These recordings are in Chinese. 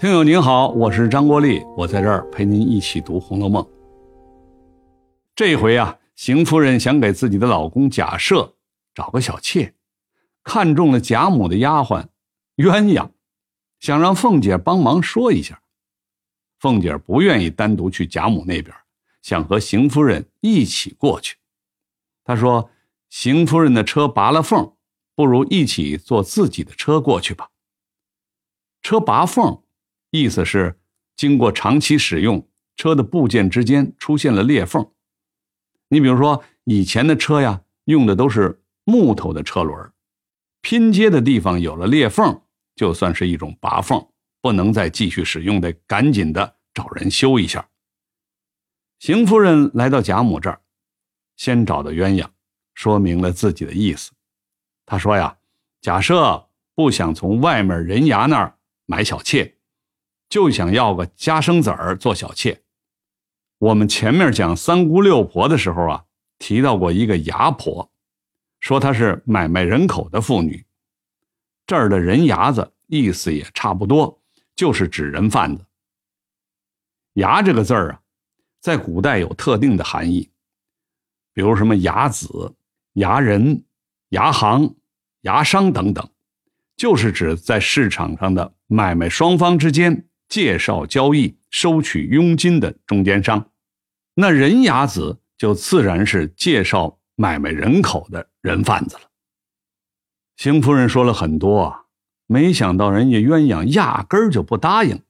听友您好，我是张国立，我在这儿陪您一起读《红楼梦》。这回啊，邢夫人想给自己的老公贾赦找个小妾，看中了贾母的丫鬟鸳鸯，想让凤姐帮忙说一下。凤姐不愿意单独去贾母那边，想和邢夫人一起过去。她说：“邢夫人的车拔了缝，不如一起坐自己的车过去吧。”车拔缝。意思是，经过长期使用，车的部件之间出现了裂缝。你比如说，以前的车呀，用的都是木头的车轮，拼接的地方有了裂缝，就算是一种拔缝，不能再继续使用，得赶紧的找人修一下。邢夫人来到贾母这儿，先找到鸳鸯，说明了自己的意思。她说呀：“假设不想从外面人牙那儿买小妾。”就想要个家生子儿做小妾。我们前面讲三姑六婆的时候啊，提到过一个牙婆，说她是买卖人口的妇女。这儿的人牙子意思也差不多，就是指人贩子。牙这个字儿啊，在古代有特定的含义，比如什么牙子、牙人、牙行、牙商等等，就是指在市场上的买卖双方之间。介绍交易、收取佣金的中间商，那人牙子就自然是介绍买卖人口的人贩子了。邢夫人说了很多啊，没想到人家鸳鸯压根儿就不答应。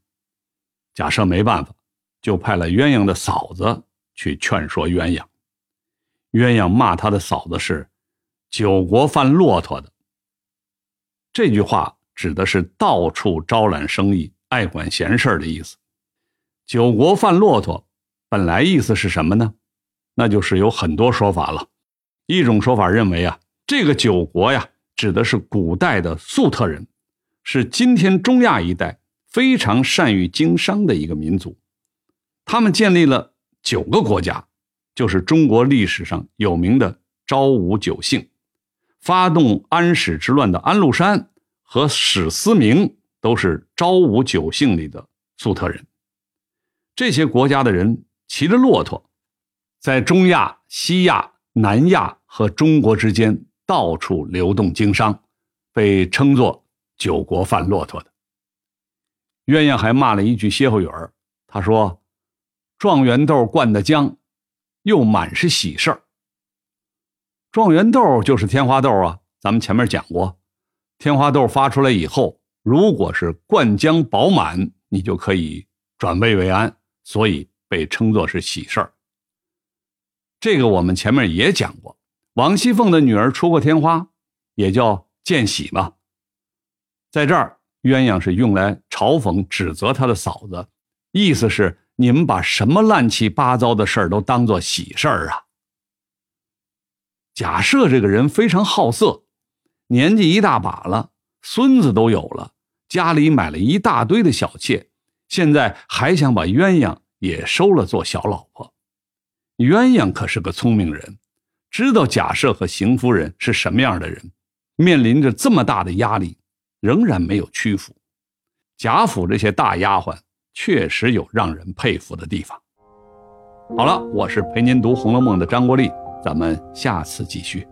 假设没办法，就派了鸳鸯的嫂子去劝说鸳鸯。鸳鸯骂他的嫂子是“九国贩骆驼的”，这句话指的是到处招揽生意。爱管闲事儿的意思，九国贩骆驼，本来意思是什么呢？那就是有很多说法了。一种说法认为啊，这个九国呀，指的是古代的粟特人，是今天中亚一带非常善于经商的一个民族。他们建立了九个国家，就是中国历史上有名的昭武九姓，发动安史之乱的安禄山和史思明。都是昭武九姓里的粟特人，这些国家的人骑着骆驼，在中亚、西亚、南亚和中国之间到处流动经商，被称作“九国贩骆驼”的。鸳鸯还骂了一句歇后语儿，他说：“状元豆灌的浆，又满是喜事儿。”状元豆就是天花豆啊，咱们前面讲过，天花豆发出来以后。如果是灌浆饱满，你就可以转危为安，所以被称作是喜事儿。这个我们前面也讲过，王熙凤的女儿出过天花，也叫见喜嘛。在这儿，鸳鸯是用来嘲讽、指责他的嫂子，意思是你们把什么乱七八糟的事儿都当做喜事儿啊。贾赦这个人非常好色，年纪一大把了。孙子都有了，家里买了一大堆的小妾，现在还想把鸳鸯也收了做小老婆。鸳鸯可是个聪明人，知道贾赦和邢夫人是什么样的人，面临着这么大的压力，仍然没有屈服。贾府这些大丫鬟确实有让人佩服的地方。好了，我是陪您读《红楼梦》的张国立，咱们下次继续。